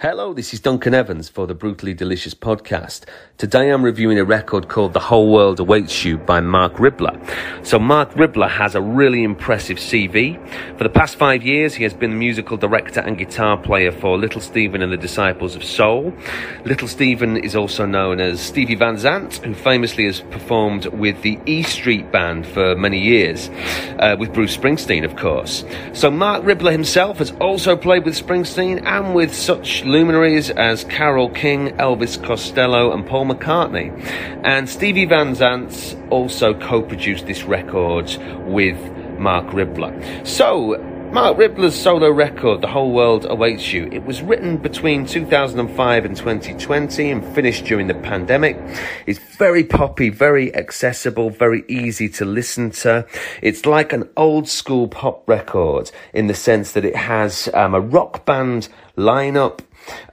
Hello, this is Duncan Evans for the Brutally Delicious podcast. Today I'm reviewing a record called The Whole World Awaits You by Marc Ribler. So Marc Ribler has a really impressive CV. For the past five years, he has been the musical director and guitar player for Little Steven and the Disciples of Soul. Little Steven is also known as Stevie Van Zandt, who famously has performed with the E Street Band for many years, uh, with Bruce Springsteen, of course. So Marc Ribler himself has also played with Springsteen and with such luminaries as Carole King, Elvis Costello, and Paul McCartney. And Stevie Van Zandt also co produced this record with Marc Ribler. So, Marc Ribler's solo record, The Whole World Awaits You, it was written between 2005 and 2020 and finished during the pandemic. It's very poppy, very accessible, very easy to listen to. It's like an old school pop record in the sense that it has um, a rock band lineup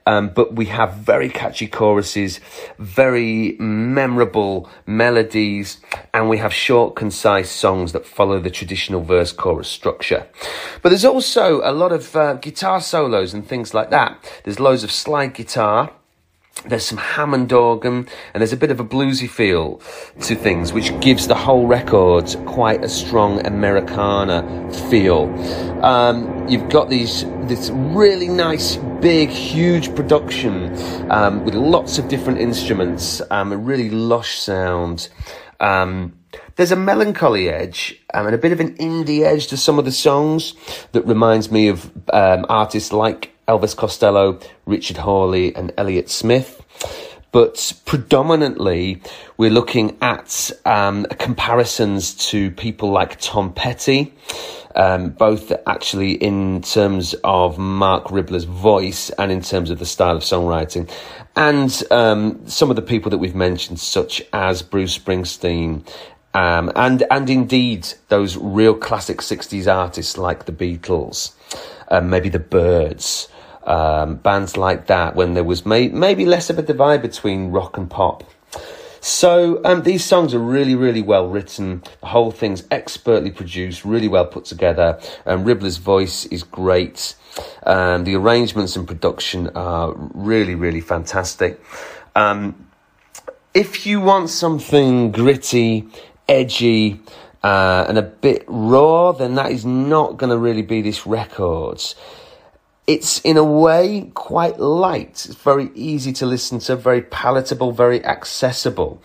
um, but we have very catchy choruses, very memorable melodies, and we have short, concise songs that follow the traditional verse chorus structure. But there's also a lot of uh, guitar solos and things like that. There's loads of slide guitar there's some Hammond organ, and there's a bit of a bluesy feel to things, which gives the whole record quite a strong Americana feel. Um, you've got these this really nice, big, huge production um, with lots of different instruments, um, a really lush sound. Um, there's a melancholy edge um, and a bit of an indie edge to some of the songs that reminds me of um, artists like Elvis Costello, Richard Hawley, and Elliott Smith. But predominantly, we're looking at um, comparisons to people like Tom Petty, um, both actually in terms of Marc Ribler's voice and in terms of the style of songwriting, and um, some of the people that we've mentioned, such as Bruce Springsteen. Um, and and indeed those real classic '60s artists like the Beatles, um, maybe the Byrds, um, bands like that when there was may- maybe less of a divide between rock and pop. So um, these songs are really, really well written. The whole thing's expertly produced, really well put together. Um, Ribler's voice is great. Um, the arrangements and production are really, really fantastic. Um, if you want something gritty, edgy, uh, and a bit raw, then that is not going to really be this record it's in a way quite light. It's very easy to listen to, very palatable, very accessible.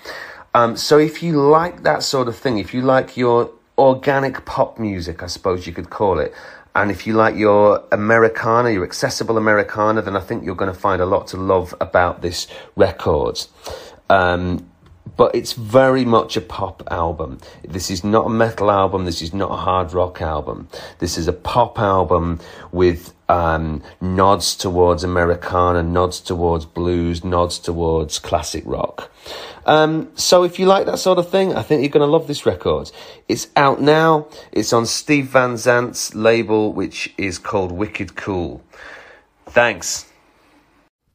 Um, so if you like that sort of thing, if you like your organic pop music, I suppose you could call it, and if you like your Americana, your accessible Americana, then I think you're going to find a lot to love about this record. Um, but it's very much a pop album. This is not a metal album. This is not a hard rock album. This is a pop album with um, nods towards Americana, nods towards blues, nods towards classic rock. Um, so if you like that sort of thing, I think you're going to love this record. It's out now. It's on Steve Van Zandt's label, which is called Wicked Cool. Thanks.